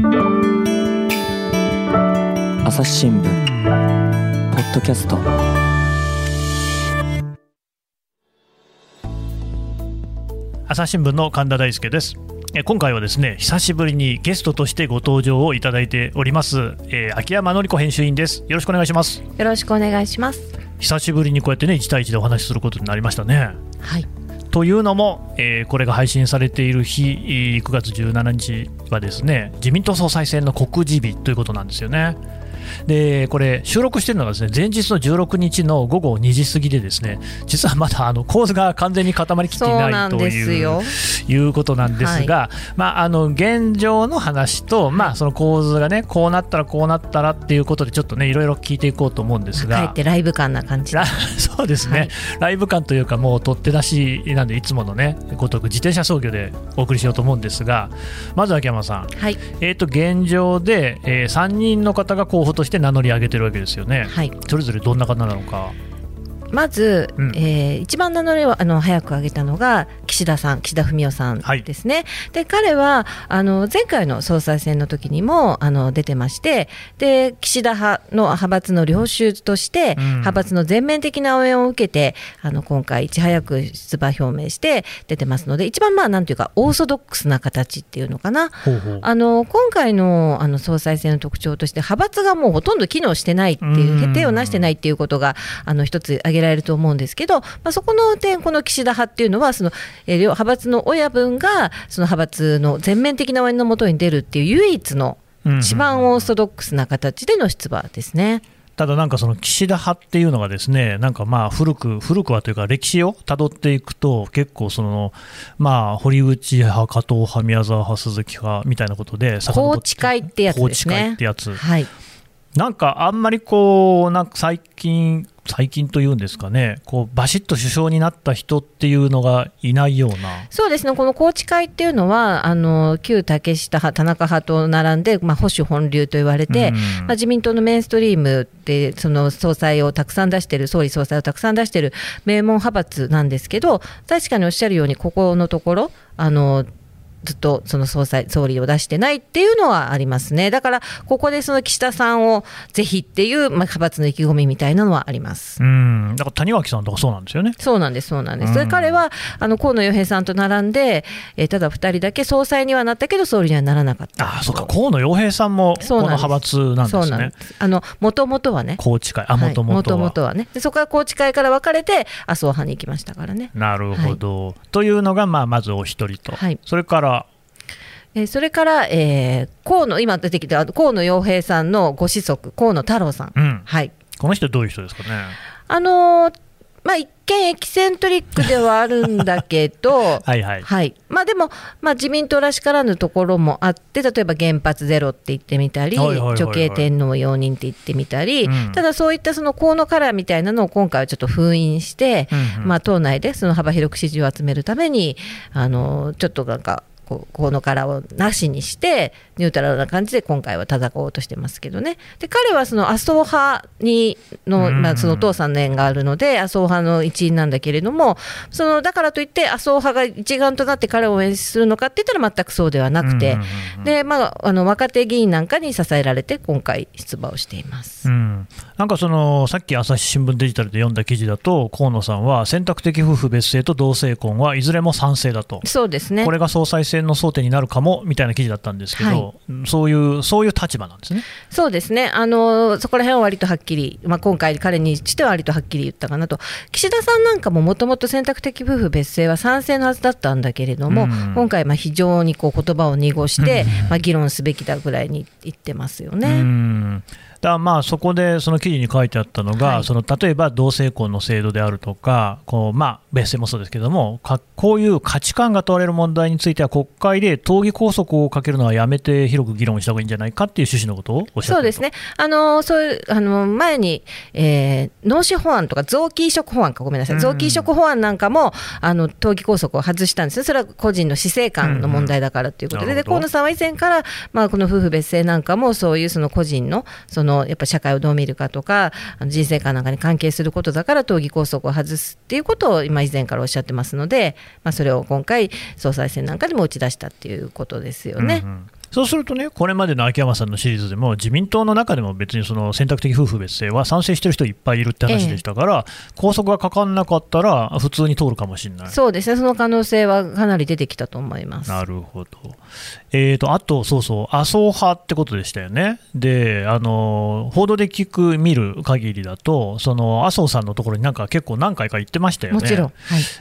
朝日新聞ポッドキャスト。朝日新聞の神田大輔です。え今回はですね久しぶりにゲストとしてご登場をいただいております、えー秋山紀子編集員です。よろしくお願いします。よろしくお願いします。久しぶりにこうやってね1対1でお話しすることになりましたね。はい。というのも、えーこれが配信されている日9月17日はですね自民党総裁選の告示日ということなんですよね。でこれ収録しているのがですね前日の16日の午後2時過ぎでですね実はまだあの構図が完全に固まりきっていなないというよ。いうことなんですが、まあ、あの現状の話と、まあ、その構図がねこうなったらこうなったらっていうことでちょっとねいろいろ聞いていこうと思うんですかえがってライブ感な感じ。そうですね、はいライブ感というかもう取って出しなんでいつものねごとく自転車操業でお送りしようと思うんですがまず秋山さん、はい。えー、と現状で、え3人の方が候補として名乗り上げてるわけですよね。はい。それぞれどんな方なのか。まず、うん。えー一番名乗りをあの早く挙げたのが岸田さん、岸田文雄さんはい。ですね。で彼はあの前回の総裁選の時にもあの出てまして、で岸田派の派閥の領袖として、うん。派閥の全面的な応援を受けてあの今回いち早く出馬表明して出てますので、一番まあなんていうかオーソドックスな形っていうのかな。ほうあの今回のあの総裁選の特徴として派閥がもうほとんど機能してないっていううん。手をなしてないっていうことがあの一つ挙げられると思うんですけど、まあ、そこの点この岸田派っていうのはその、えー両派閥の親分がその派閥の全面的な応援のもとに出るっていう唯一のうん一番オーソドックスな形での出馬ですね。ただなんかその岸田派っていうのがですねなんかまあ古く古くはというか歴史をたどっていくと結構そのまあ堀内派加藤派宮沢派鈴木派みたいなことで宏池会ってやつですねて。やつはい、なんかあんまりこうなんか最近最近というんですかねこうバシッと首相になった人っていうのがいないような。そうですね、この宏池会っていうのは、あの旧竹下派、田中派と並んで、まあ、保守本流と言われて、うん。まあ、自民党のメインストリームで、その総裁をたくさん出してる、総理総裁をたくさん出してる名門派閥なんですけど、確かにおっしゃるように、ここのところ、あのずっとその総裁、総理を出してないっていうのはありますね。だから、ここでその岸田さんをぜひっていう、まあ、派閥の意気込みみたいなのはあります。うん。だから谷脇さんとかそうなんですよね。そうなんです、そうなんです。それうん彼はあの河野洋平さんと並んで、えーただ2人だけ総裁にはなったけど、総理にはならなかった。ああそうか。河野洋平さんもこのそうなんです。派閥なんそうなんです。ね。あの元々はね、宏池会。あもともとは、はい元々はね。で、そこから宏池会から分かれて、麻生派に行きましたからね。なるほど、というのが、まあ、まずお一人と、はい。それから、えーそれから、えー河野、今出てきた河野洋平さんのご子息、河野太郎さん。うん、はい。この人、どういう人ですかね？あのーまあ、一見エキセントリックではあるんだけど、はいはい、はい。まあ、でも、まあ、自民党らしからぬところもあって、例えば原発ゼロって言ってみたり、女系天皇容認って言ってみたり、うん。ただそういったその河野カラーみたいなのを今回はちょっと封印して、うんうん。まあ、党内でその幅広く支持を集めるために、あのちょっとなんか、こう河野カラーをなしにして、ニュートラルな感じで今回は戦おうとしてますけどね。で彼はその麻生派にの、うん。まあ、そのお父さんの縁があるので、麻生派の一員なんだけれども、そのだからといって、麻生派が一丸となって彼を応援するのかって言ったら全くそうではなくて、でまあ、あの若手議員なんかに支えられて、今回、出馬をしています。うん、なんかそのさっき朝日新聞デジタルで読んだ記事だと、河野さんは選択的夫婦別姓と同性婚はいずれも賛成だと、そうですね。これが総裁選の争点になるかもみたいな記事だったんですけど、そういうそういう立場なんですね。そうですね、あのそこら辺は割とはっきり、まあ、今回、彼にしては割とはっきり言ったかなと、岸田さんなんかももともと選択的夫婦別姓は賛成のはずだったんだけれども、うん。今回、まあ非常にこう言葉を濁して、まあ、議論すべきだぐらいに言ってますようね。んだまあそこでその記事に書いてあったのが、はい。その例えば同性婚の制度であるとか、こうまあ、別姓もそうですけどもか、こういう価値観が問われる問題については、国会で党議拘束をかけるのはやめて、広く議論した方がいいんじゃないかっていう趣旨のことをおっしゃそうですね、あのそういうあの前に、えー脳死法案とか臓器移植法案か、ごめんなさい、うん。臓器移植法案なんかも、あの党議拘束を外したんですよ、それは個人の死生観の問題だからということで、で河野さんは以前から、まあ、この夫婦別姓なんかも、そういうその個人のそののやっぱ社会をどう見るかとか、あの人生観なんかに関係することだから、党議拘束を外すっていうことを今、以前からおっしゃってますので、まあ、それを今回、総裁選なんかでも打ち出したっていうことですよね。うんうんそうするとね、これまでの秋山さんのシリーズでも、自民党の中でも別にその選択的夫婦別姓は賛成してる人いっぱいいるって話でしたから、拘束がかかんなかったら、普通に通るかもしれない。そうですね、その可能性はかなり出てきたと思います。なるほど。えーと、あと、そうそう、麻生派ってことでしたよね。で、あの、報道で聞く、見る限りだと、その、麻生さんのところになんか結構何回か行ってましたよね。もちろん。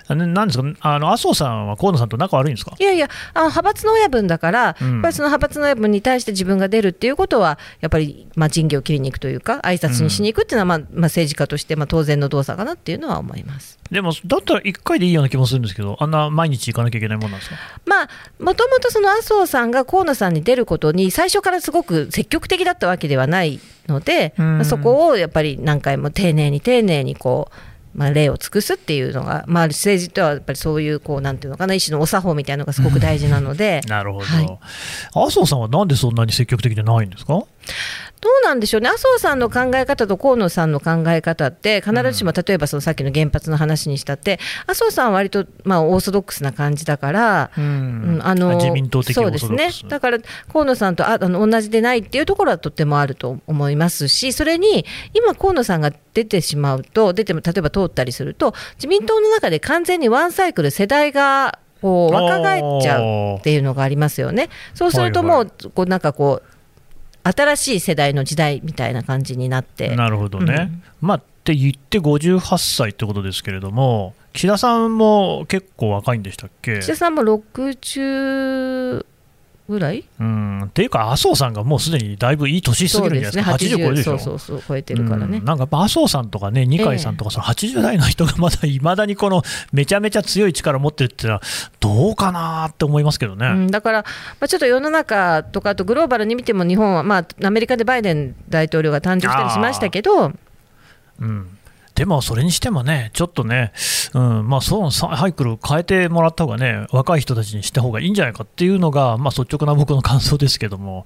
はい。なんですか、あの、麻生さんは河野さんと仲悪いんですか？いやいや、あの派閥の親分だから、うんやっぱりその派閥の親分に対して自分が出るっていうことは、やっぱり、まあ、仁義を切りに行くというか、挨拶にしに行くっていうのは、まあまあ、政治家として、まあ、当然の動作かなっていうのは思います。でも、だったら1回でいいような気もするんですけど、あんな毎日行かなきゃいけないもんなんですか？まあ、もともとその麻生さんが河野さんに出ることに、最初からすごく積極的だったわけではないので、そこをやっぱり何回も丁寧に丁寧にこう、まあ、礼を尽くすっていうのが、まあ、政治とはやっぱりそういう、こう、なんていうのかな、一種のお作法みたいなのがすごく大事なので、なるほど、はい。麻生さんはなんでそんなに積極的じゃないんですか？どうなんでしょうね、麻生さんの考え方と河野さんの考え方って、必ずしも例えばそのさっきの原発の話にしたって、麻生さんは割とまあオーソドックスな感じだから、うん。うんあの自民党的そうですね。だから河野さんとああの同じでないっていうところはとってもあると思いますし、それに今、河野さんが出てしまうと、出ても例えば通ったりすると、自民党の中で完全にワンサイクル、世代がこう若返っちゃうっていうのがありますよね。そうするともう、こうなんかこう新しい世代の時代みたいな感じになって。なるほどね、まあって言って58歳ってことですけれども、岸田さんも結構若いんでしたっけ？岸田さんも60ぐらい？うん。っていうか、麻生さんがもうすでにだいぶいい年過ぎるんじゃないですか、そうですね。80超えるでしょ。そうそうそう超えてるからね。うん。なんかやっぱ麻生さんとかね、二階さんとか、その80代の人がまだいまだにこのめちゃめちゃ強い力を持ってるっていうのは、どうかなって思いますけどね。うん、だから、まあ、ちょっと世の中とか、あとグローバルに見ても、日本は、まあ、アメリカでバイデン大統領が誕生したりしましたけど、うんでもそれにしてもね、ちょっとね、うんまあ、そのサイクル変えてもらった方がね、若い人たちにした方がいいんじゃないかっていうのが、まあ、率直な僕の感想ですけども。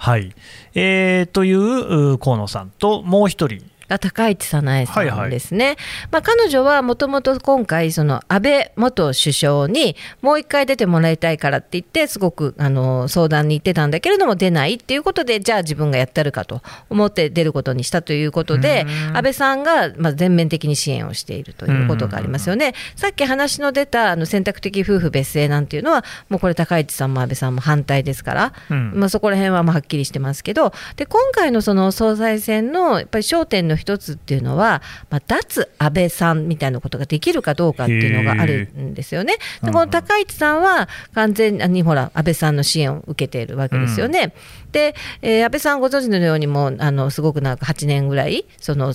はいえー、という河野さんと、もう一人、が高市早苗さはいはいんですね、まあ、彼女はもともと今回、その安倍元首相にもう一回出てもらいたいからって言って、すごくあの相談に行ってたんだけれども、出ないっていうことで、じゃあ自分がやったるかと思って出ることにしたということで、安倍さんがまあ全面的に支援をしているということがありますよね。さっき話の出たあの選択的夫婦別姓なんていうのは、もうこれ、高市さんも安倍さんも反対ですから。うんまあ、そこら辺はまあはっきりしてますけど、で今回のその総裁選のやっぱり焦点の一つっていうのは、まあ、脱安倍さんみたいなことができるかどうかっていうのがあるんですよね。でこの高市さんは完全にほら安倍さんの支援を受けているわけですよね。で、えー安倍さんご存知のようにもあのすごくなんか8年ぐらいその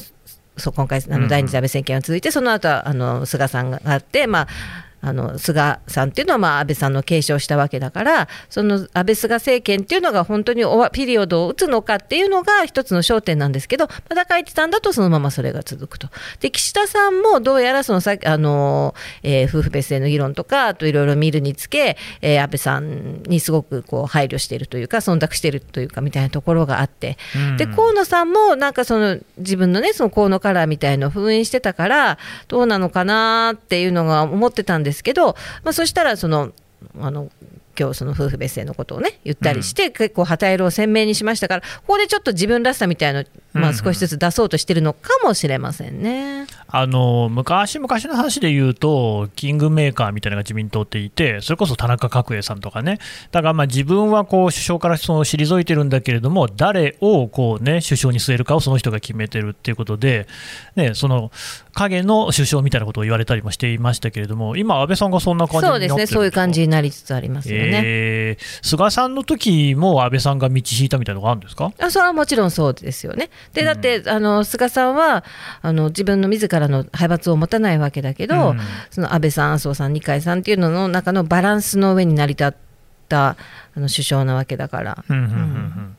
そう今回あうんの第二次安倍政権が続いて、その後はあの菅さんがあって、まあ、あの菅さんっていうのはまあ安倍さんの継承したわけだから、その安倍菅政権っていうのが本当にピリオドを打つのかっていうのが一つの焦点なんですけど、まあ高市さんだとそのままそれが続くと。で岸田さんもどうやらそのさあの、えー夫婦別姓の議論とか、あといろいろ見るにつけ、えー安倍さんにすごくこう配慮しているというか、忖度しているというかみたいなところがあって、うんで河野さんもなんかその自分のねその河野カラーみたいのを封印してたからどうなのかなっていうのが思ってたんですけど、まあ、そしたらそのあの今日その夫婦別姓のことをね言ったりして、結構旗色を鮮明にしましたからここでちょっと自分らしさみたいの、まあ、少しずつ出そうとしてるのかもしれませんね。あの昔々の話で言うと、キングメーカーみたいなのが自民党っていて、それこそ田中角栄さんとかね、だからまあ自分はこう首相からその退いてるんだけれども、誰をこう、ね、首相に据えるかをその人が決めてるっていうことで、ね、その影の首相みたいなことを言われたりもしていましたけれども、今、安倍さんがそんな感じになそうですねってるんですか？そういう感じになりつつありますよね。えー菅さんの時も安倍さんが道引いたみたいなのがあるんですか？あそれはもちろんそうですよね。でだって、あの菅さんはあの自分の自らの派閥を持たないわけだけど、うんその安倍さん、麻生さん、二階さんっていうのの中のバランスの上に成り立ったあの首相なわけだから。うんうんうんうん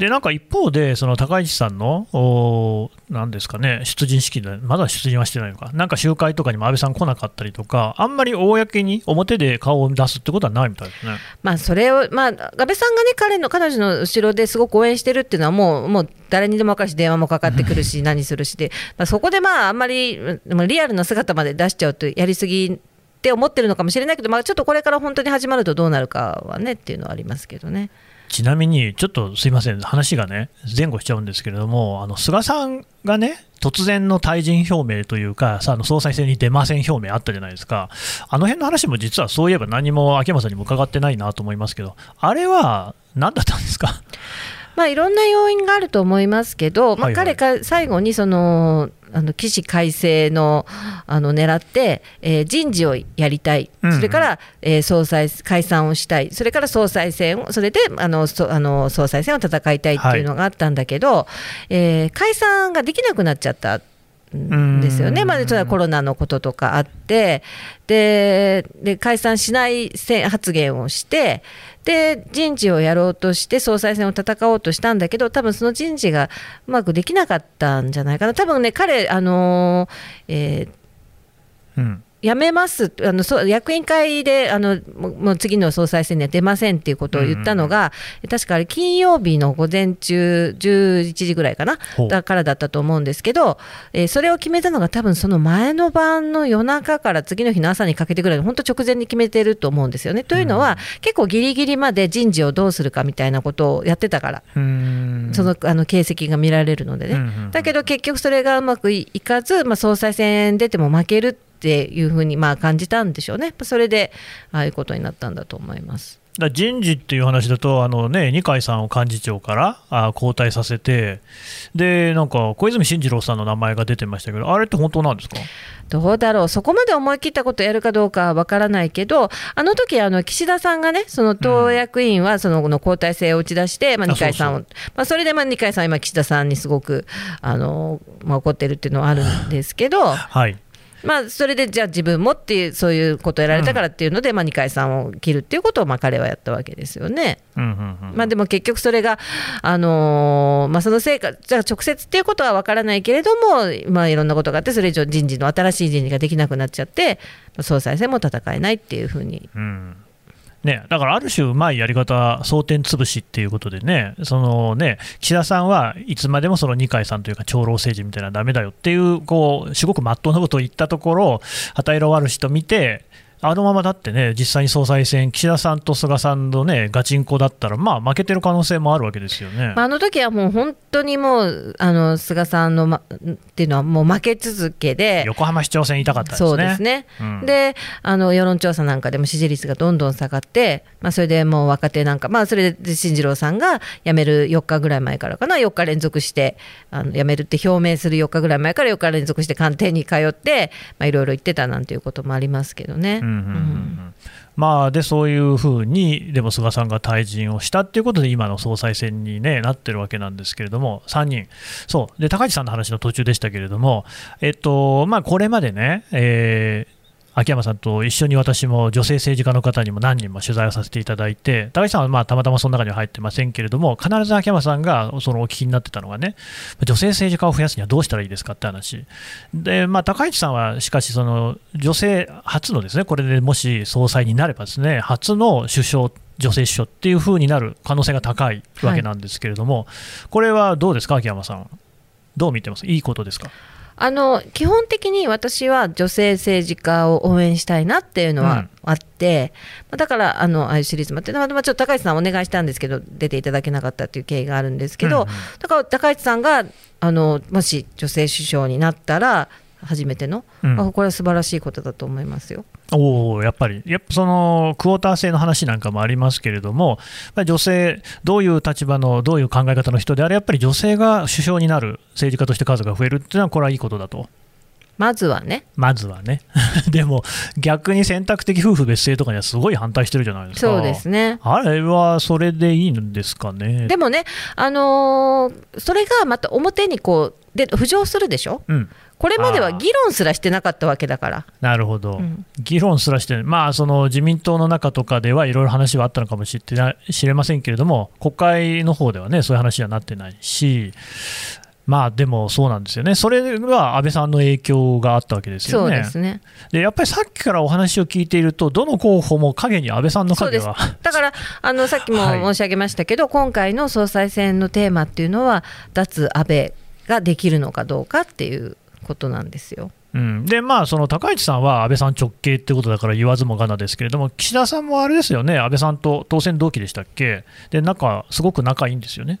でなんか一方で、その高市さんの、おーなんですかね、出陣式で、まだ出陣はしてないのか、なんか集会とかにも安倍さん来なかったりとか、あんまり公に表で顔を出すってことはないみたいですね。まあ、それを、まあ、安倍さんがね、彼の彼女の後ろですごく応援してるっていうのはもう、もう誰にでも分かるし、電話もかかってくるし、何するしで、まあ、そこでまあ、あんまりリアルな姿まで出しちゃうと、やりすぎって思ってるのかもしれないけど、まあ、ちょっとこれから本当に始まるとどうなるかはねっていうのはありますけどね。ちなみに、ちょっとすいません、話がね、前後しちゃうんですけれども、あの菅さんがね、突然の退陣表明というか、さあの総裁選に出ません表明あったじゃないですか、あの辺の話も実はそういえば何も秋山さんにも伺ってないなと思いますけど、あれは何だったんですか？まあ、いろんな要因があると思いますけど、まあ、彼が最後にそのあの起死回生のあの狙って、えー、人事をやりたい、それから、えー、総裁解散をしたい、それから総裁選を、それであのそあの総裁選を戦いたいっていうのがあったんだけど、はい、えー、解散ができなくなっちゃった。んですよね、まあ、それはコロナのこととかあって、でで解散しない発言をして、で人事をやろうとして総裁選を戦おうとしたんだけど多分その人事がうまくできなかったんじゃないかな。多分ね彼あのー、えー、うん。辞めます。あのそ役員会であのもう次の総裁選には出ませんっていうことを言ったのが、うん、確かあれ、金曜日の午前中、11時ぐらいかな、だからだったと思うんですけど、えー、それを決めたのが、多分その前の晩の夜中から次の日の朝にかけてぐらい、本当直前に決めてると思うんですよね。というのは、うん、結構ぎりぎりまで人事をどうするかみたいなことをやってたから、そのあの形跡が見られるのでね。だけど結局それがうまくいかず、まあ、総裁選出ても負けるっていうふうにまあ感じたんでしょうね、それでああいうことになったんだと思います。だ人事っていう話だと、あのね、二階さんを幹事長からあ交代させて、でなんか小泉進次郎さんの名前が出てましたけど、あれって本当なんですか？どうだろう、そこまで思い切ったことやるかどうかは分からないけど、あの時あの岸田さんがね、その党役員はそのの交代制を打ち出して、まあ、二階さんを、まあ、それでまあ二階さんは今、岸田さんにすごくあの、まあ、怒ってるっていうのはあるんですけど。はいまあ、それでじゃあ自分もっていうそういうことをやられたからっていうので、うん、まあ、二階さんを切るっていうことをまあ彼はやったわけですよね。まあ、でも結局それが、あのー、まあ、その成果じゃあ直接っていうことは分からないけれども、まあ、いろんなことがあってそれ以上人事の新しい人事ができなくなっちゃって総裁選も戦えないっていうふうに。うんね、だからある種、うまいやり方、争点潰しっていうことでね、そのね岸田さんはいつまでもその二階さんというか、長老政治みたいなのはだめだよっていう、こうすごくまっとうなことを言ったところ、旗色悪しと見て、あのままだってね、実際に総裁選、岸田さんと菅さんのね、ガチンコだったら、まあ、負けてる可能性もあるわけですよね。あの時はもう本当にもう、あの菅さんの、ま、っていうのは、もう負け続けで、横浜市長選痛かったですね。そうですね、うん、であの、世論調査なんかでも支持率がどんどん下がって、まあ、それでもう若手なんか、まあ、それで進次郎さんが辞める4日ぐらい前からかな、4日連続してあの辞めるって表明する4日ぐらい前から4日連続して官邸に通って、いろいろ言ってたなんていうこともありますけどね。うんまあ、でそういうふうに、でも菅さんが退陣をしたっていうことで、今の総裁選に、ね、なってるわけなんですけれども、3人、そう。で高市さんの話の途中でしたけれども、えっとまあ、これまでね、えー秋山さんと一緒に私も女性政治家の方にも何人も取材をさせていただいて、高橋さんはまあたまたまその中には入ってませんけれども、必ず秋山さんがそのお聞きになってたのがね、女性政治家を増やすにはどうしたらいいですかって話、でまあ、高市さんはしかし、その女性初のですね、これでもし総裁になればですね、初の首相、女性首相っていう風になる可能性が高いわけなんですけれども、はい、これはどうですか、秋山さん、どう見てます？いいことですか？あの基本的に私は女性政治家を応援したいなっていうのはあって、うん、だからあのああいうシリーズもって、まあ、ちょっと高市さんお願いしたんですけど出ていただけなかったっていう経緯があるんですけど、うんうん、だから高市さんがあのもし女性首相になったら初めての、うん、あこれは素晴らしいことだと思いますよ。おやっぱり、やっぱそのクォーター制の話なんかもありますけれども、女性、どういう立場の、どういう考え方の人であれ、やっぱり女性が首相になる政治家として数が増えるっていうのは、これはいいことだと。まずはね。まずはね。でも、逆に選択的夫婦別姓とかにはすごい反対してるじゃないですか。そうですね。あれはそれでいいんですかね。でもね、あのー、それがまた表にこうで浮上するでしょ？うんこれまでは議論すらしてなかったわけだから。なるほど、うん、議論すらして、まあ、その自民党の中とかではいろいろ話はあったのかもしれませんけれども、国会の方ではね、そういう話にはなってないし、まあでもそうなんですよね、それは安倍さんの影響があったわけですよね。そうですね。でやっぱりさっきからお話を聞いていると、どの候補も影に安倍さんの影は。だからあのさっきも申し上げましたけど、はい、今回の総裁選のテーマっていうのは、脱安倍ができるのかどうかっていうことなんですよ。うん、で、まあ、その高市さんは安倍さん直系ってことだから言わずもがなですけれども、岸田さんもあれですよね、安倍さんと当選同期でしたっけ、で、なんか、すごく仲いいんですよね。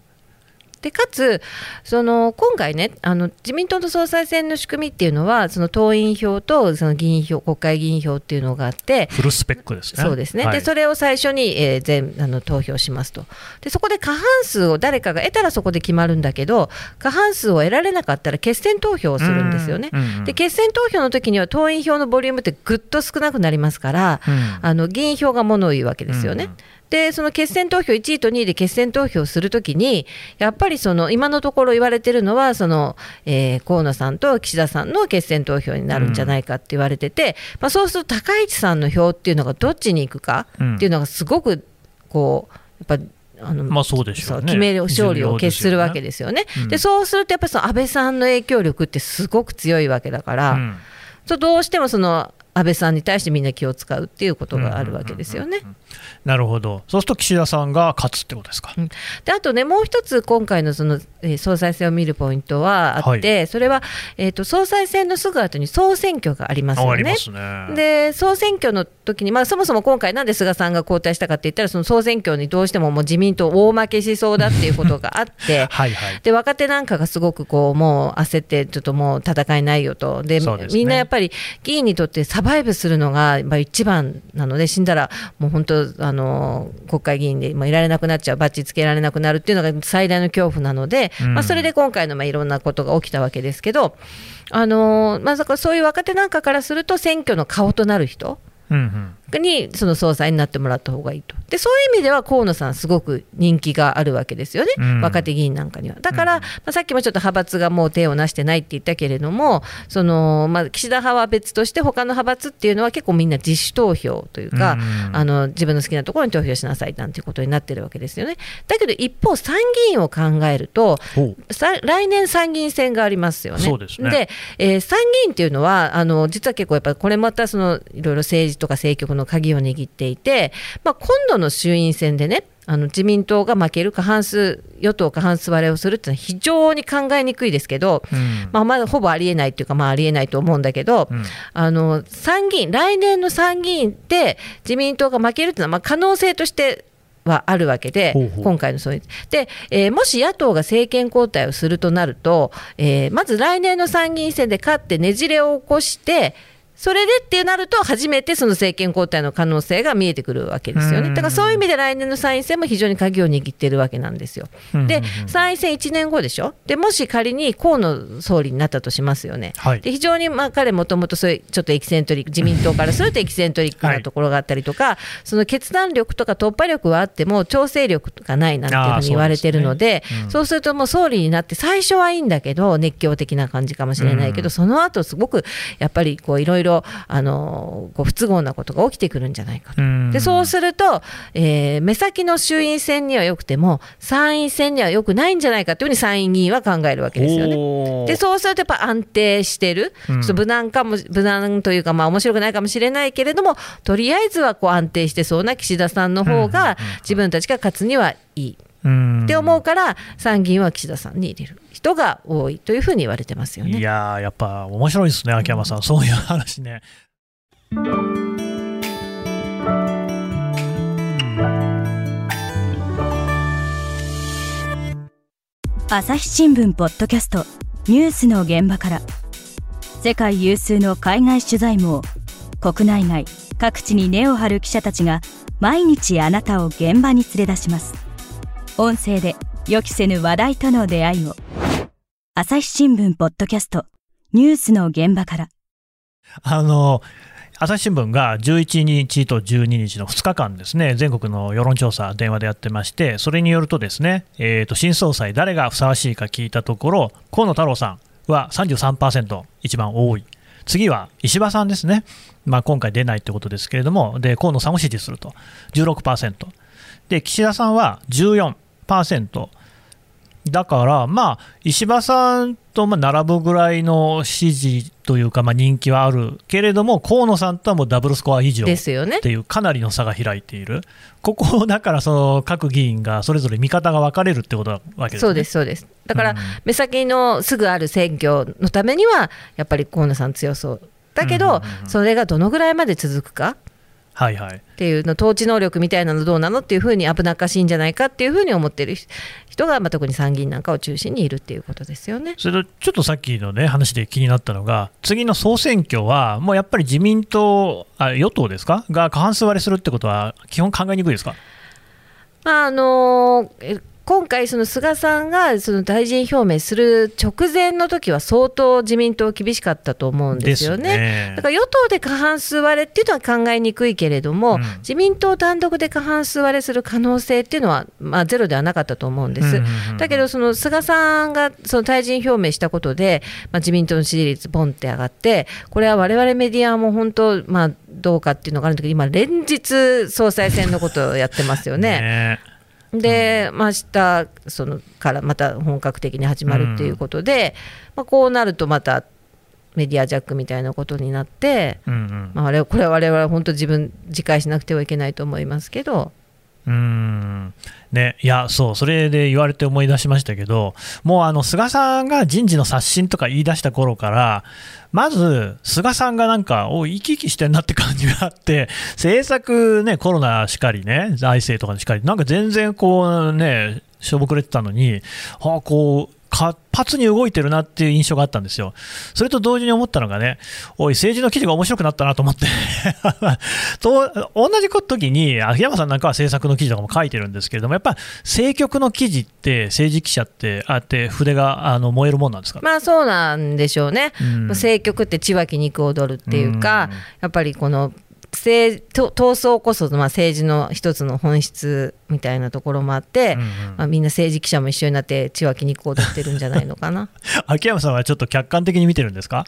でかつその今回ねあの自民党の総裁選の仕組みっていうのはその党員票とその議員票国会議員票っていうのがあってフルスペックですね。そうですね、はいでそれを最初に、えー全あの投票しますとで、そこで過半数を誰かが得たらそこで決まるんだけど、過半数を得られなかったら決選投票をするんですよね。うんうんうんで決選投票の時には党員票のボリュームってぐっと少なくなりますから、うんあの議員票がものを言うわけですよね。うんでその決選投票1位と2位で決選投票するときに、やっぱりその今のところ言われてるのは、そのえー河野さんと岸田さんの決選投票になるんじゃないかって言われてて、まあ、そうすると高市さんの票っていうのがどっちに行くかっていうのが、すごくこう、やっぱあの、まあそうでしょうね。決める勝利を決するわけでですよね。うんでそうするとやっぱりその安倍さんの影響力ってすごく強いわけだから、うんどうしてもその安倍さんに対してみんな気を使うっていうことがあるわけですよね。なるほど、そうすると岸田さんが勝つってことですか？であとね、もう一つ今回のその、えー総裁選を見るポイントはあって、それは、えー、と総裁選のすぐ後に総選挙がありますよねね。で総選挙の時に、まあ、そもそも今回、なんで菅さんが交代したかって言ったら、その総選挙にどうしてももう自民党大負けしそうだっていうことがあって、はいはい。で若手なんかがすごくこうもう焦って、ちょっともう戦いないよと、でねみんなやっぱり議員にとってサバイブするのが一番なので、死んだらもう本当、あの国会議員でいられなくなっちゃう、バッジつけられなくなるっていうのが最大の恐怖なので、うんまあ、それで今回のまあいろんなことが起きたわけですけど、あのまあ、そういう若手なんかからすると、選挙の顔となる人。うんうんにその総裁になってもらった方がいいと、でそういう意味では河野さん、すごく人気があるわけですよね、うん。若手議員なんかには。だから、まあ、さっきもちょっと派閥がもう手をなしてないって言ったけれども、そのまあ、岸田派は別として、他の派閥っていうのは結構みんな自主投票というか、うん。あの自分の好きなところに投票しなさいなんていうことになってるわけですよね。だけど一方、参議院を考えると、来年、参議院選がありますよね。ですね。えー参議院っていうのは、あの実は結構、やっぱりこれまたそのいろいろ政治とか政局の鍵を握っていて、まあ、今度の衆院選でね、あの自民党が負ける過半数、与党過半数割れをするっていうのは非常に考えにくいですけど、うん。まあ、まだほぼありえないっていうか、まあ、ありえないと思うんだけど、うん。あの参議院、来年の参議院で自民党が負けるっていうのは、まあ、可能性としてはあるわけで、ほうほう。今回のそういう。で、えーもし野党が政権交代をするとなると、えーまず来年の参議院選で勝ってねじれを起こして、それでってなると、初めてその政権交代の可能性が見えてくるわけですよね。うん。だからそういう意味で来年の参院選も非常に鍵を握っているわけなんですよ。で参院選1年後でしょ、でもし仮に河野総理になったとしますよね。はい。で非常にまあ彼もともとそういうちょっとエキセントリック自民党からするとエキセントリックなところがあったりとか、その決断力とか突破力はあっても調整力がないなんていうふうに言われてるのでそうですね。うん。そうするともう総理になって最初はいいんだけど熱狂的な感じかもしれないけど、うん。その後すごくやっぱりこういろいろあのこう不都合なことが起きてくるんじゃないかと。うん。でそうすると、えー目先の衆院選にはよくても参院選にはよくないんじゃないかというふうに参院議員は考えるわけですよね。でそうするとやっぱ安定してる、うん。無難かも無難というか、まあ面白くないかもしれないけれども、とりあえずはこう安定してそうな岸田さんの方が、自分たちが勝つにはいい。うん。って思うから、参議院は岸田さんに入れる人が多いというふうに言われてますよいね。やーやっぱ面白いですね、秋山さん、そういう話ね。朝日新聞ポッドキャストニュースの現場から。世界有数の海外取材網国内外各地に根を張る記者たちが毎日あなたを現場に連れ出します。音声で予期せぬ話題との出会いを朝日新聞ポッドキャストニュースの現場から。あの朝日新聞が11日と12日の2日間ですね、全国の世論調査、電話でやってまして、それによると、ですね、えー、と新総裁、誰がふさわしいか聞いたところ、河野太郎さんは33%、一番多い、次は石破さんですね、まあ、今回出ないってことですけれども、で河野さんを支持すると、16%、で岸田さんは14%。だから、まあ、石破さんとまあ並ぶぐらいの支持というか、まあ、人気はあるけれども、河野さんとはもうダブルスコア以上っですよね。ていう、かなりの差が開いている、ここをだからその各議員がそれぞれ見方が分かれるってことなわけですね。そうです、そうです。だから、うん目先のすぐある選挙のためには、やっぱり河野さん強そう。だけど、それがどのぐらいまで続くかはいはいっていうの、統治能力みたいなのどうなのっていうふうに危なっかしいんじゃないかっていうふうに思ってる人が、まあ、特に参議院なんかを中心にいるっていうことですよね。それとちょっとさっきの、ね、話で気になったのが、次の総選挙は、もうやっぱり自民党、あ与党ですか、が過半数割れするってことは、基本考えにくいですか？まああのえ今回、その菅さんがその大臣表明する直前の時は相当自民党厳しかったと思うんですよね。ねだから与党で過半数割れっていうのは考えにくいけれども、うん自民党単独で過半数割れする可能性っていうのは、まあ、ゼロではなかったと思うんです。だけど、その菅さんがその退陣表明したことで、まあ、自民党の支持率、ボンって上がって、これは我々メディアも本当、まあ、どうかっていうのがあるんだけど、今、連日、総裁選のことをやってますよね。ねで、まあ、明日そのからまた本格的に始まるっていうことで、まあ、こうなるとまたメディアジャックみたいなことになって、うんうん。まあ、あれこれは我々は本当自分自戒しなくてはいけないと思いますけど、うん。ね、いや、そう、それで言われて思い出しましたけど、もうあの菅さんが人事の刷新とか言い出した頃から、まず菅さんがなんか、お生き生きしてんなって感じがあって、政策ね、コロナしかりね、財政とかしかり、なんか全然こうね、しょぼくれてたのに、はあ、こう、活発に動いてるなっていう印象があったんですよ。それと同時に思ったのがね、おい、政治の記事が面白くなったなと思って。と、同じ時に、秋山さんなんかは政策の記事とかも書いてるんですけれども、やっぱ政局の記事って、政治記者って、あって筆があの燃えるもんなんですか、まあそうなんでしょうね、うん。政局って血は気肉踊るっていうか、うん。やっぱりこの政と闘争こそ、まあ、政治の一つの本質みたいなところもあって、うんうんまあ、みんな政治記者も一緒になって血は気肉踊ってるんじゃないのかな。秋山さんはちょっと客観的に見てるんですか？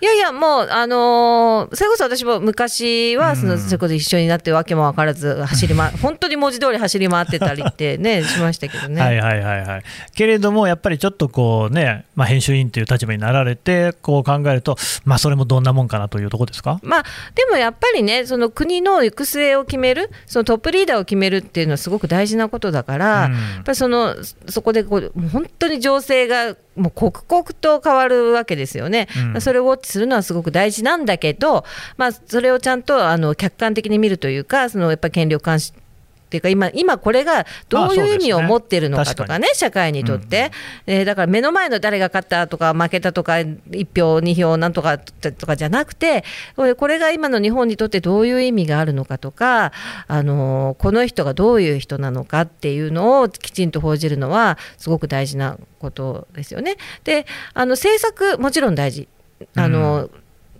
いやいや、もう、あのーそれこそ私も昔はその、うん。それこそ一緒になってわけも分からず走り、ま、本当に文字通り走り回ってたりってね、しましたけどね。はいはいはいはい。けれども、やっぱりちょっとこうね、まあ、編集員という立場になられて、こう考えると、まあ、それもどんなもんかなというところですか？まあ、でもやっぱりね、その国の行く末を決める、そのトップリーダーを決めるっていうのはすごく大事なことだから、うん。やっぱりそのそこでこう本当に情勢がもう刻々と変わるわけですよね、うん。それをウォッチするのはすごく大事なんだけど、まあ、それをちゃんとあの客観的に見るというか、そのやっぱり権力監視っていうか今、今これがどういう意味を持ってるのかとかね、社会にとって、えーだから目の前の誰が勝ったとか、負けたとか、1票、2票なんとかとかじゃなくて、これこれが今の日本にとってどういう意味があるのかとか、あのこの人がどういう人なのかっていうのをきちんと報じるのは、すごく大事なことですよね。であの政策もちろん大事あの、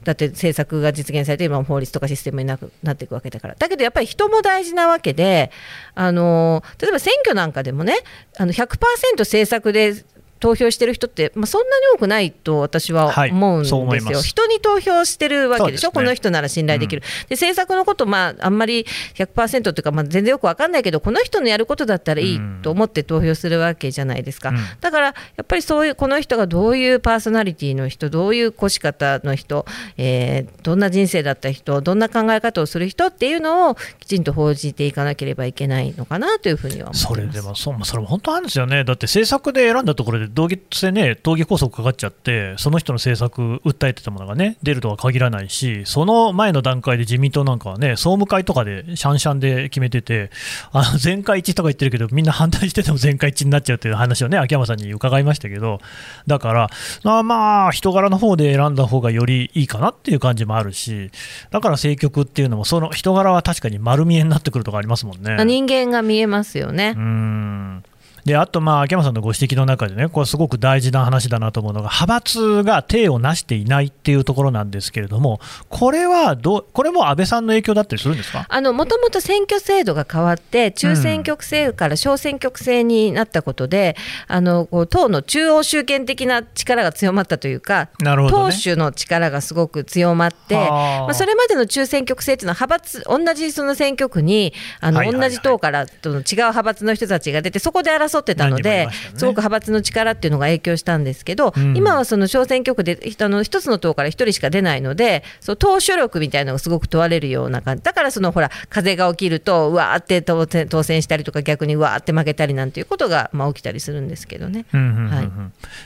だって政策が実現されて今法律とかシステムになくなっていくわけだから。だけどやっぱり人も大事なわけであの例えば選挙なんかでもねあの100%政策で投票してる人って、まあ、そんなに多くないと私ははい。思うんですよ、そう思います。人に投票してるわけでしょ、ね。この人なら信頼できる、で政策のこと、まあ、あんまり100%というか、まあ、全然よく分かんないけど、この人のやることだったらいいと思って投票するわけじゃないですか、うん。だからやっぱりそういう、この人がどういうパーソナリティの人、どういう越し方の人、えーどんな人生だった人、どんな考え方をする人っていうのをきちんと報じていかなければいけないのかなというふうには思ってます。それでもそうそれも本当なんですよね、だって政策で選んだところで、どうせね、党議拘束かかっちゃって、その人の政策、訴えてたものがね、出るとは限らないし、その前の段階で自民党なんかはね、総務会とかでシャンシャンで決めてて、あの全会一致とか言ってるけど、みんな反対してても全会一致になっちゃうという話をね、秋山さんに伺いましたけど、だから、あまあ、人柄の方で選んだ方がよりいいかなっていう感じもあるし、だから政局っていうのも、その人柄は確かに丸見えになってくるとかありますもんね。人間が見えますよね。うーんであと、まあ、秋山さんのご指摘の中でね、これ、すごく大事な話だなと思うのが、派閥が体をなしていないっていうところなんですけれども、これはどう、これも安倍さんの影響だったりするんですか？あのもともと選挙制度が変わって、中選挙区制から小選挙区制になったことで、あのこう党の中央集権的な力が強まったというか、ね。党首の力がすごく強まって、はあ。まあ、それまでの中選挙区制っていうのは、派閥、同じその選挙区に、あの同じ党からとの違う派閥の人たちが出て、そこで争争ってたので、ね。すごく派閥の力っていうのが影響したんですけど、うん。今はその小選挙区であの一つの党から一人しか出ないので、そう党所力みたいなのがすごく問われるような感じ、だからそのほら、風が起きると、うわーって当選当選したりとか、逆にうわーって負けたりなんていうことが、まあ、起きたりするんですけどね。うんうんうんうん。はい。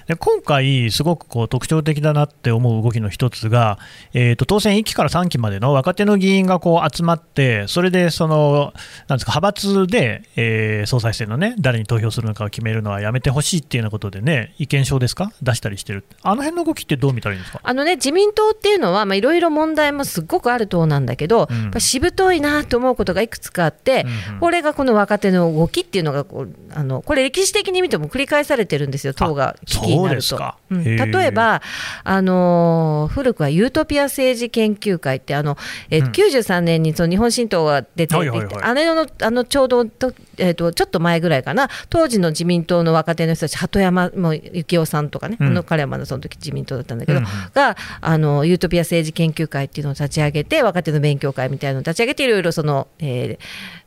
で今回、すごくこう特徴的だなって思う動きの一つが、えー、と当選1期から3期までの若手の議員がこう集まって、それでそのなんですか派閥で、えー総裁選のね、誰に投票するのかを決めるのはやめてほしいっていうようなことでね、意見書ですか、出したりしてる、あの辺の動きってどう見たらいいんですか？あのね、自民党っていうのは、まあいろいろ問題もすっごくある党なんだけど、うん。やっぱしぶといなと思うことがいくつかあって、うんうん。これがこの若手の動きっていうのがこうあの、これ、歴史的に見ても繰り返されてるんですよ、党が危機になると。そうん。例えば、あのー古くはユートピア政治研究会って、あのえーうん。93年にその日本新党が出て、はいはいはい。あれのあのちょうどと,、えー、とちょっと前ぐらいかな、当時の自民党の若手の人たち、鳩山も幸男さんとかね、うん。あの彼はまだその時自民党だったんだけど、うんうん。があのユートピア政治研究会っていうのを立ち上げて、若手の勉強会みたいなのを立ち上げて、いろいろその、えー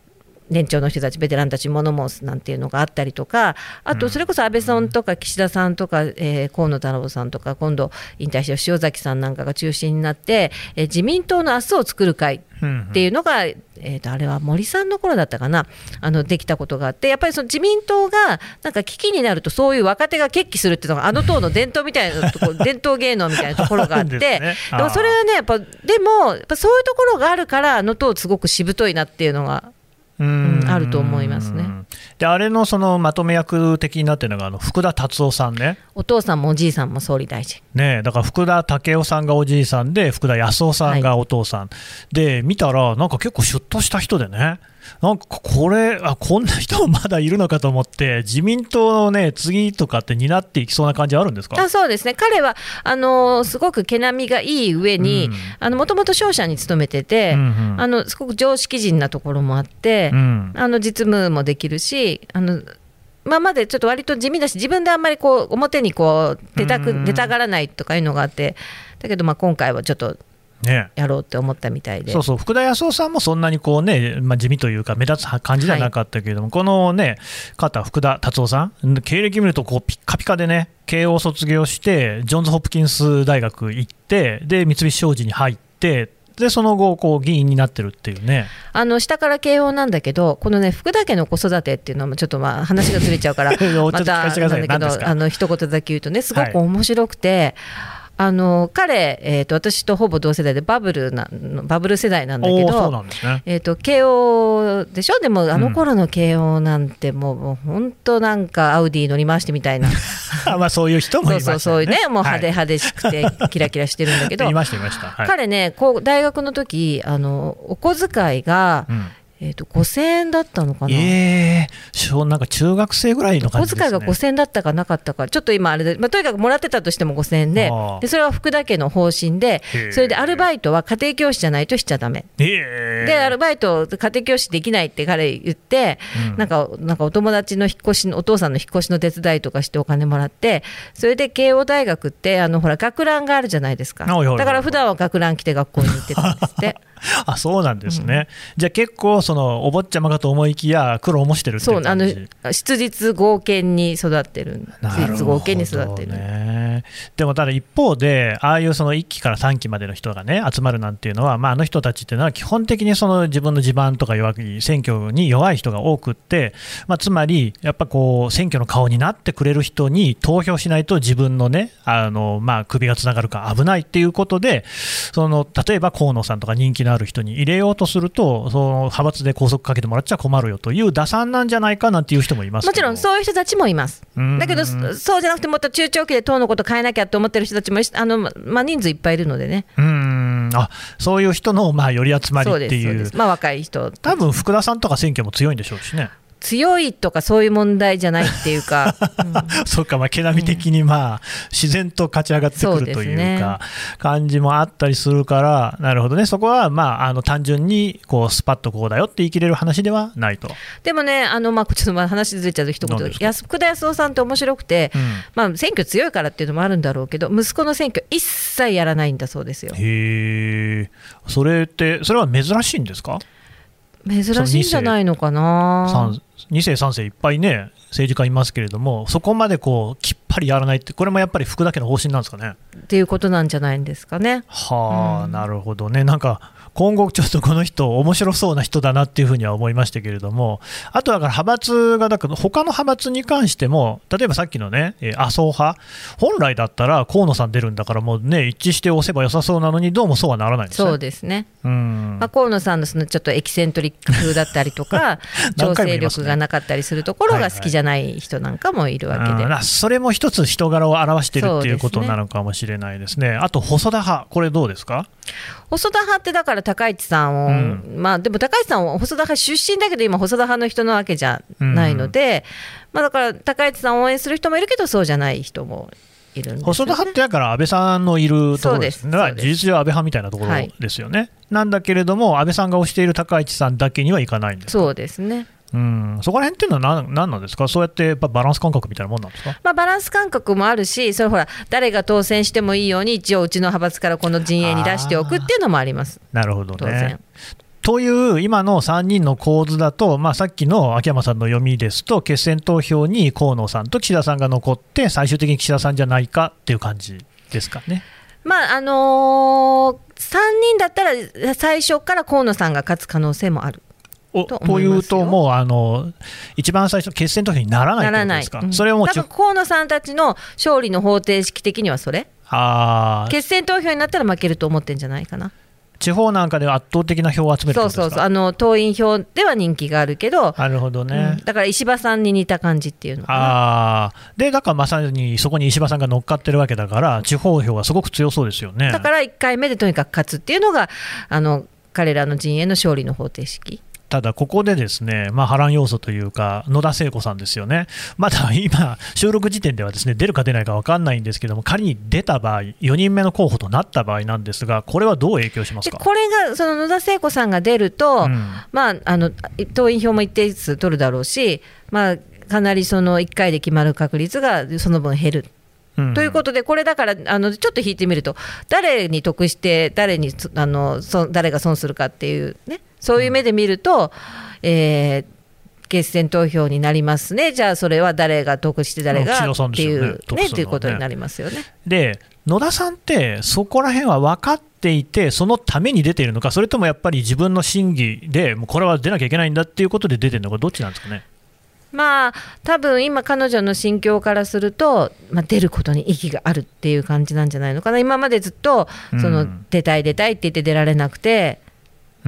年長の人たち、ベテランたちに物申すなんていうのがあったりとか、あとそれこそ安倍さんとか岸田さんとか、えー河野太郎さんとか、今度引退して塩崎さんなんかが中心になって、えー自民党の明日を作る会っていうのが、えー、とあれは森さんの頃だったかなあのできたことがあってやっぱりその自民党がなんか危機になるとそういう若手が決起するっていうのがあの党の伝統みたいなところ 伝統芸能みたいなところがあってね。でもそれはねやっぱでもやっぱそういうところがあるからあの党すごくしぶといなっていうのがうんあると思いますね。であれのそのまとめ役的になってるのがあの福田達夫さんね。お父さんもおじいさんも総理大臣。ねえだから福田武雄さんがおじいさんで、福田康夫さんがお父さん、で見たら、なんか結構シュッとした人でね、なんかこれあ、こんな人もまだいるのかと思って、自民党のね、次とかって担っていきそうな感じあるんですか？あそうですね。彼はあのすごく毛並みがいい上にうん。もともと商社に勤めてて、うんうん。あのすごく常識人なところもあって、うん。あの実務もできるしあのまあ、までちょっと割と地味だし自分であんまりこう表にこう出たくうん。出たがらないとかいうのがあってだけどまあ今回はちょっとね。やろうって思ったみたいで。そうそう福田康夫さんもそんなにこう、ねまあ、地味というか、目立つ感じではなかったけれども、このね、方、福田達夫さん、経歴見るとこうピッカピカでね、慶応卒業して、ジョンズ・ホプキンス大学行って、で三菱商事に入って、でその後、こう議員になってるっていうね。あの下から慶応なんだけどこのね福田家の子育てっていうのはちょっとまあ話がずれちゃうから またなんだけどあの一言だけ言うとねすごく面白くて。あの彼、えー、と私とほぼ同世代でバブルなバブル世代なんだけどね。えー、と慶応でしょ？でもあの頃の慶応なんてもうもう本当なんかアウディ乗り回してみたいな。まあそういう人もいそうましたよね。そうそういうねもう派手はい派手しくて キラキラしてるんだけど。彼ねこう大学の時あのお小遣いが、うんえー、と5000円だったのかな、ええ小なんか中学生ぐらいの感じね。小遣いが5000円だったかなかったか、ちょっと今、あれで、まあ、とにかくもらってたとしても5000円でで、それは福田家の方針でそれでアルバイトは家庭教師じゃないとしちゃだめ。ええで、アルバイト、家庭教師できないって彼言って、うんなんか、なんかお友達の引っ越しの、お父さんの引っ越しの手伝いとかしてお金もらって、それで慶応大学って、あの、ほら、学ランがあるじゃないですか。だから普段は学ラン着て学校に行ってたんですって。あそうなんですね、じゃあ結構そのお坊ちゃまかと思いきや苦労もしてるっていそうう、あの質実剛健に育ってる。質実剛健に育ってる。ね、でもただ一方で、ああいうその1期から3期までの人がね、集まるなんていうのは、まあ、あの人たちっていうのは、基本的にその自分の地盤とか弱い、選挙に弱い人が多くって、まあ、つまり、やっぱこう、選挙の顔になってくれる人に投票しないと、自分のね、あのまあ、首がつながるか危ないっていうことで、その例えば河野さんとか人気のある人に入れようとすると、その派閥で拘束かけてもらっちゃ困るよという打算なんじゃないかなんていう人もいますもちろんうそういう人たちもいます。うん。だけど、そそうじゃなくて、もっと中長期で党のこと変えなきゃと思ってる人たちもあの、ままあ、人数いっぱいいるのでね、うーん。あそういう人のまあ寄り集まりっていう。そうです、まあ、若い人、多分福田さんとか選挙も強いんでしょうしね、強いとかそういう問題じゃないっていうか、うんそうか、まあ、毛並み的にまあ自然と勝ち上がってくるというか、感じもあったりするから、なるほどね、そこはまああの単純にこうスパッとこうだよって言い切れる話ではないと。でもね、あのまあ、ちょっとまあ話ずれちゃうと一言何で安福田康夫さんって面白くて、うんまあ、選挙強いからっていうのもあるんだろうけど、息子の選挙、一切やらないんだそうですよ。へえ、それって、それは珍しいんですか？珍しいんじゃないのかな。2世、3世いっぱいね、政治家いますけれども、そこまでこうきっぱりやらないって、これもやっぱり福田家の方針なんですかね。っていうことなんじゃないんですかね。はあ、うんなるほどね、なんか今後、ちょっとこの人、面白そうな人だなっていうふうには思いましたけれども、あとだから派閥が、だから他の派閥に関しても、例えばさっきのね、えー麻生派、本来だったら河野さん出るんだから、もうね、一致して押せば良さそうなのに、どうもそうはならないんですね。そうですね。うんまあ、河野さんのそのちょっとエキセントリック風だったりとか、調整力がなかったりするところが好きじゃない人なんかもいるわけで。うんそれも一つ人柄を表してるっていうことなのかもしれないですね。あと細田派、これどうですか？細田派ってだから高市さんを、うん。まあでも高市さんは細田派出身だけど今細田派の人なわけじゃないので、まあだから高市さんを応援する人もいるけどそうじゃない人もいるんですよ、ね、細田派ってだから安倍さんのいるところです事実上安倍派みたいなところはいですよね。なんだけれども安倍さんが推している高市さんだけにはいかないんですか？そうですね。うん、そこら辺っていうのは何何なんですか？そうやってやっぱバランス感覚みたいなもんなんですか？まあ、バランス感覚もあるし、それほら、誰が当選してもいいように、一応、うちの派閥からこの陣営に出しておくっていうのもあります、なるほど当ね然。。という今の3人の構図だと、まあ、さっきの秋山さんの読みですと、決選投票に河野さんと岸田さんが残って、最終的に岸田さんじゃないかっていう感じですかね。まああのー、3人だったら、最初から河野さんが勝つ可能性もある。おとというと、もうあの一番最初、決選投票にならないならない。んそれはもう河野さんたちの勝利の方程式的にはそれ、あー決選投票になったら負けると思ってんじゃないかな。地方なんかでは圧倒的な票を集めるそうそうそう、あの党員票では人気があるけど、なるほどね。うんだから石破さんに似た感じっていうの。あーでだからまさにそこに石破さんが乗っかってるわけだから、地方票はすごく強そうですよね。だから1回目でとにかく勝つっていうのが、あの彼らの陣営の勝利の方程式。ただ、ここでですね、まあ、波乱要素というか、野田聖子さんですよね、まだ今、収録時点ではですね出るか出ないか分かんないんですけども、仮に出た場合、4人目の候補となった場合なんですが、これはどう影響しますか？でこれが、その野田聖子さんが出ると、うんまあ、あの党員票も一定数取るだろうし、まあ、かなりその1回で決まる確率がその分減る。うんということで、これだからあの、ちょっと引いてみると、誰に得して、誰につあのそ誰が損するかっていうね、そういう目で見ると、えー決選投票になりますね、じゃあそれは誰が得して、誰がっていうねねね。っていうことになりますよね。で野田さんって、そこら辺は分かっていて、そのために出ているのか、それともやっぱり自分の審議で、もうこれは出なきゃいけないんだっていうことで出てるのか、どっちなんですかね？まあ多分今彼女の心境からすると、まあ、出ることに意義があるっていう感じなんじゃないのかな。今までずっとその、うん出たい出たいって言って出られなくて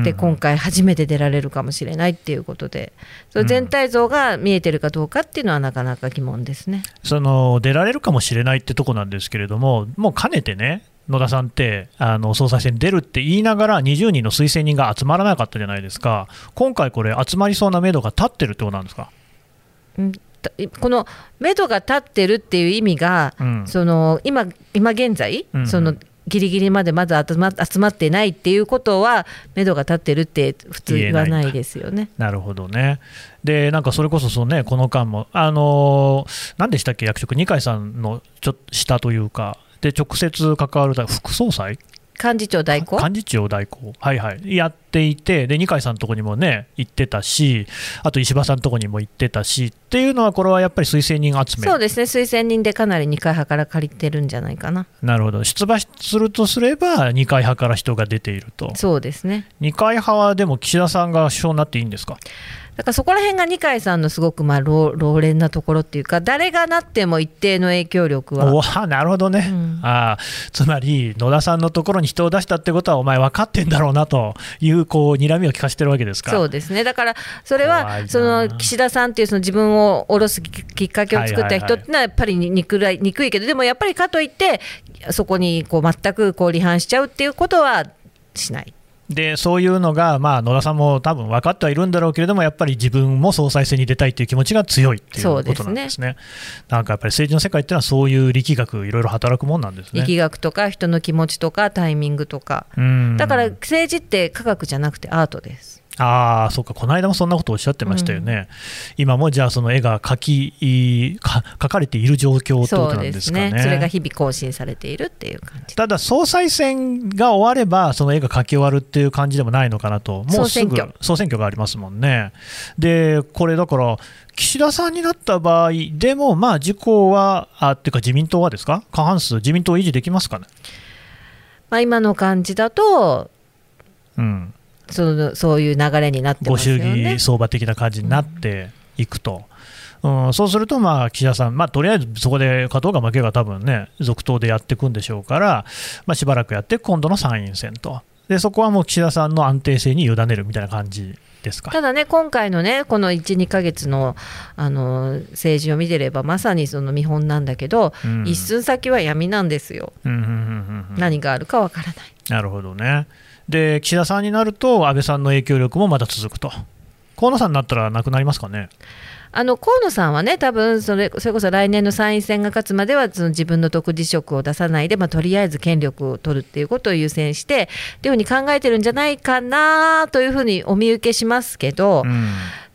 でうん。今回初めて出られるかもしれないっていうことで。その全体像が見えてるかどうかっていうのはなかなか疑問ですね。その出られるかもしれないってとこなんですけれども、もうかねてね、野田さんってあの総裁選に出るって言いながら、20人の推薦人が集まらなかったじゃないですか、今回、これ、集まりそうな目処が立ってるってことなんですか？うんたこの目処が立ってるっていう意味が、うん。その今今現在、うん。そのギリギリまでまだ集まってないっていうことは目処が立ってるって普通言わないですよね。なるほどね。で、なんかそれこそその、ね、この間も、あのー何でしたっけ、役職、二階さんのちょっと下というか、で直接関わる副総裁？幹事長代行？幹事長代行、はいはい、やっていて、で二階さんのとこにもね、行ってたし、あと石破さんのとこにも行ってたしっていうのは、これはやっぱり推薦人集め、そうですね。推薦人でかなり二階派から借りてるんじゃないかな。なるほど、出馬するとすれば、二階派から人が出ていると、そうですね。二階派はでも岸田さんが首相になっていいんですか、だからそこら辺が二階さんのすごくまあ老老練なところっていうか誰がなっても一定の影響力は。おわなるほどね、うん。あーつまり野田さんのところに人を出したってことは、お前分かってんだろうなという、こう睨みを聞かせてるわけですか。そうですね。だからそれはその岸田さんっていうその自分を下ろすききっかけを作った人っていうのはやっぱりに憎らい憎いけどでもやっぱりかといってそこにこう全くこう離反しちゃうっていうことはしない。でそういうのが、まあ、野田さんも多分分かってはいるんだろうけれども、やっぱり自分も総裁選に出たいという気持ちが強いっていうことなんですね。なんかやっぱり政治の世界っていうのは、そういう力学、いろいろ働くもんなんですね。力学とか人の気持ちとかタイミングとかうんだから政治って科学じゃなくてアートです。ああ、そうか、この間もそんなことをおっしゃってましたよね、今もじゃあ、その絵が描きか描かれている状況ってことなんですかね。そうですね。それが日々更新されているっていう感じ。ただ、総裁選が終われば、その絵が描き終わるっていう感じでもないのかなと、もうすぐ総選挙。総選挙がありますもんね。で、これだから、岸田さんになった場合でも、まあ、自公は、あっていうか、自民党はですか、過半数、自民党維持できますかね？まあ、今の感じだとうんそのそういう流れになってごますよ祝ね儀。相場的な感じになっていくと、うんそうすると、まあ、岸田さん、まあ、とりあえずそこで勝とうが負けが多分ね、続投でやっていくんでしょうから、まあ、しばらくやって、今度の参院選と、でそこはもう岸田さんの安定性に委ねるみたいな感じですか？ただね、今回のね、この1、2ヶ月のあの政治を見てれば、まさにその見本なんだけど、うん一寸先は闇なんですよ、うんうんうんうんうん何があるかわからない。なるほどね。で、岸田さんになると、安倍さんの影響力もまだ続くと。河野さんになったらなくなりますかね？あの河野さんはね、多分それそれこそ来年の参院選が勝つまでは、その自分の独自色を出さないで、まあ、とりあえず権力を取るっていうことを優先して、っていうふうに考えてるんじゃないかなというふうにお見受けしますけど、うん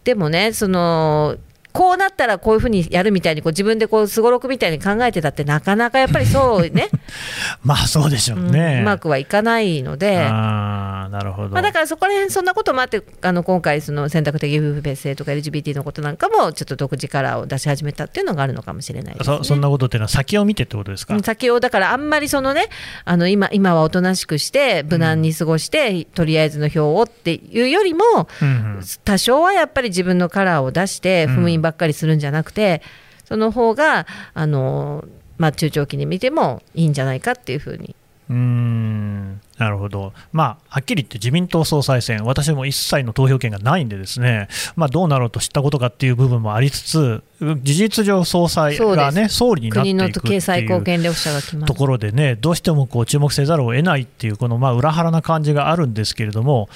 でもね、そのこうなったらこういうふうにやるみたいに、こう自分でこうすごろくみたいに考えてたって、なかなかやっぱりそうね、まあそうでしょううんね。うまくはいかないので。あーなるほど。まあ、だからそこら辺そんなこともあってあの今回その選択的夫婦別姓とか LGBT のことなんかもちょっと独自カラーを出し始めたっていうのがあるのかもしれないですね。そそんなことっていうのは先を見てってことですか？うん先をだからあんまりそのねあの今今はおとなしくして無難に過ごして、とりあえずの票をっていうよりもうんうん多少はやっぱり自分のカラーを出してうん封印ばっかりするんじゃなくて、その方があのまあ中長期に見てもいいんじゃないかっていうふうに。うーん。なるほど、まあ、はっきり言って自民党総裁選、私も一切の投票権がないんで、ですね、まあ、どうなろうと知ったことかっていう部分もありつつ、事実上、総裁がね、総理になってい国のくって経済いうと。ころでね、どうしてもこう注目せざるを得ないっていう、このまあ裏腹な感じがあるんですけれども、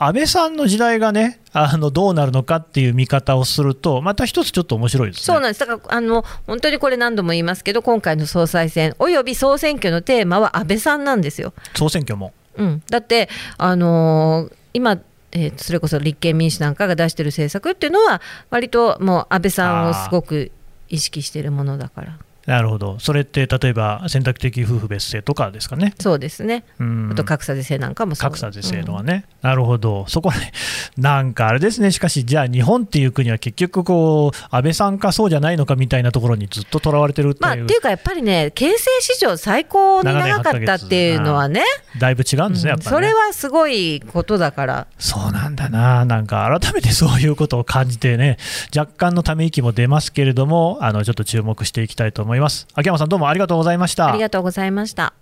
安倍さんの時代がね、あのどうなるのかっていう見方をすると、また一つちょっと面白いですね。そうなんですだからあの本当にこれ何度も言いますけど今回の総裁選および総選挙のテーマは安倍さんなんですよ。総選挙も。うん、だって、あのー今、えーそれこそ立憲民主なんかが出してる政策っていうのは割ともう安倍さんをすごく意識しているものだからなるほど、それって例えば選択的夫婦別姓とかですかね。そうですね、うん。あと格差是正なんかもそう。格差是正のはね、なるほど、そこね、なんかあれですね、しかし、じゃあ、日本っていう国は結局こう、安倍さんかそうじゃないのかみたいなところにずっととらわれてるってまあ、っいう、ていうかやっぱりね形成史上最高に長かったっていうのはね、だいぶ違うんですね、やっぱり、ね。それはすごいことだから。そうなんだな、なんか改めてそういうことを感じてね、若干のため息も出ますけれども、あのちょっと注目していきたいと思います。秋山さん、どうもありがとうございました。ありがとうございました。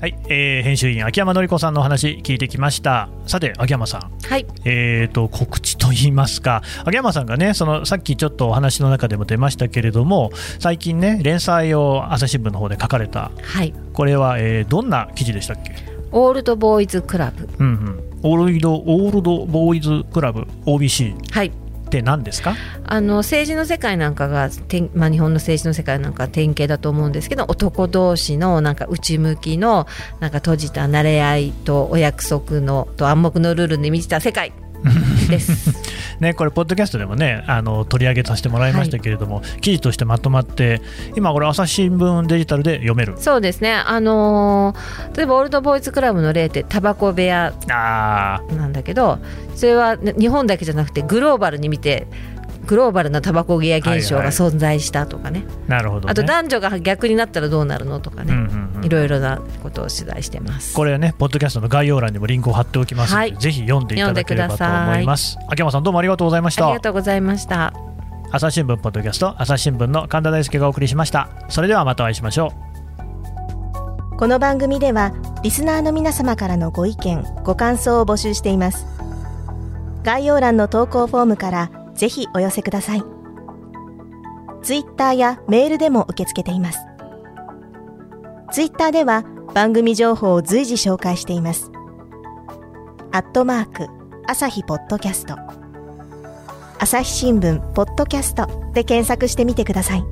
はい、えー編集員秋山紀子さんのお話聞いてきました。さて、秋山さん、はい。えー、と告知といいますか、秋山さんがね、そのさっきちょっとお話の中でも出ましたけれども、最近ね、連載を朝日新聞の方で書かれた、はい。これは、えーどんな記事でしたっけ、オールドボーイズクラブうんうん、オールドオールドボーイズクラブ OBC はい。って何ですか？あの政治の世界なんかが、てんまあ、日本の政治の世界なんかは典型だと思うんですけど男同士のなんか内向きのなんか閉じた慣れ合いとお約束のと暗黙のルールに満ちた世界です。ね、これ、ポッドキャストでもね、あの取り上げさせてもらいましたけれども、記事としてまとまって、今、これ、朝日新聞デジタルで読める。そうですね、あのー例えばオールドボーイズクラブの例ってタバコ部屋あなんだけどそれはね日本だけじゃなくてグローバルに見てグローバルなタバコ部屋現象がはいはい存在したとかね、ーなるほど、ね、あと男女が逆になったらどうなるのとかね、うんうんうんいろいろなことを取材してます。これはね、ポッドキャストの概要欄にもリンクを貼っておきますので、はいぜひ読んでいただければと思います。秋山さん、どうもありがとうございましたありが。とうございました。朝日新聞ポッドキャスト、朝日新聞の神田大輔がお送りしました。それではまたお会いしましょう。この番組ではリスナーの皆様からのご意見ご感想を募集しています概要欄の投稿フォームからぜひお寄せください。ツイッターやメールでも受け付けています。ツイッターでは番組情報を随時紹介しています。アットマーク朝日ポッドキャスト。朝日新聞ポッドキャストで検索してみてください。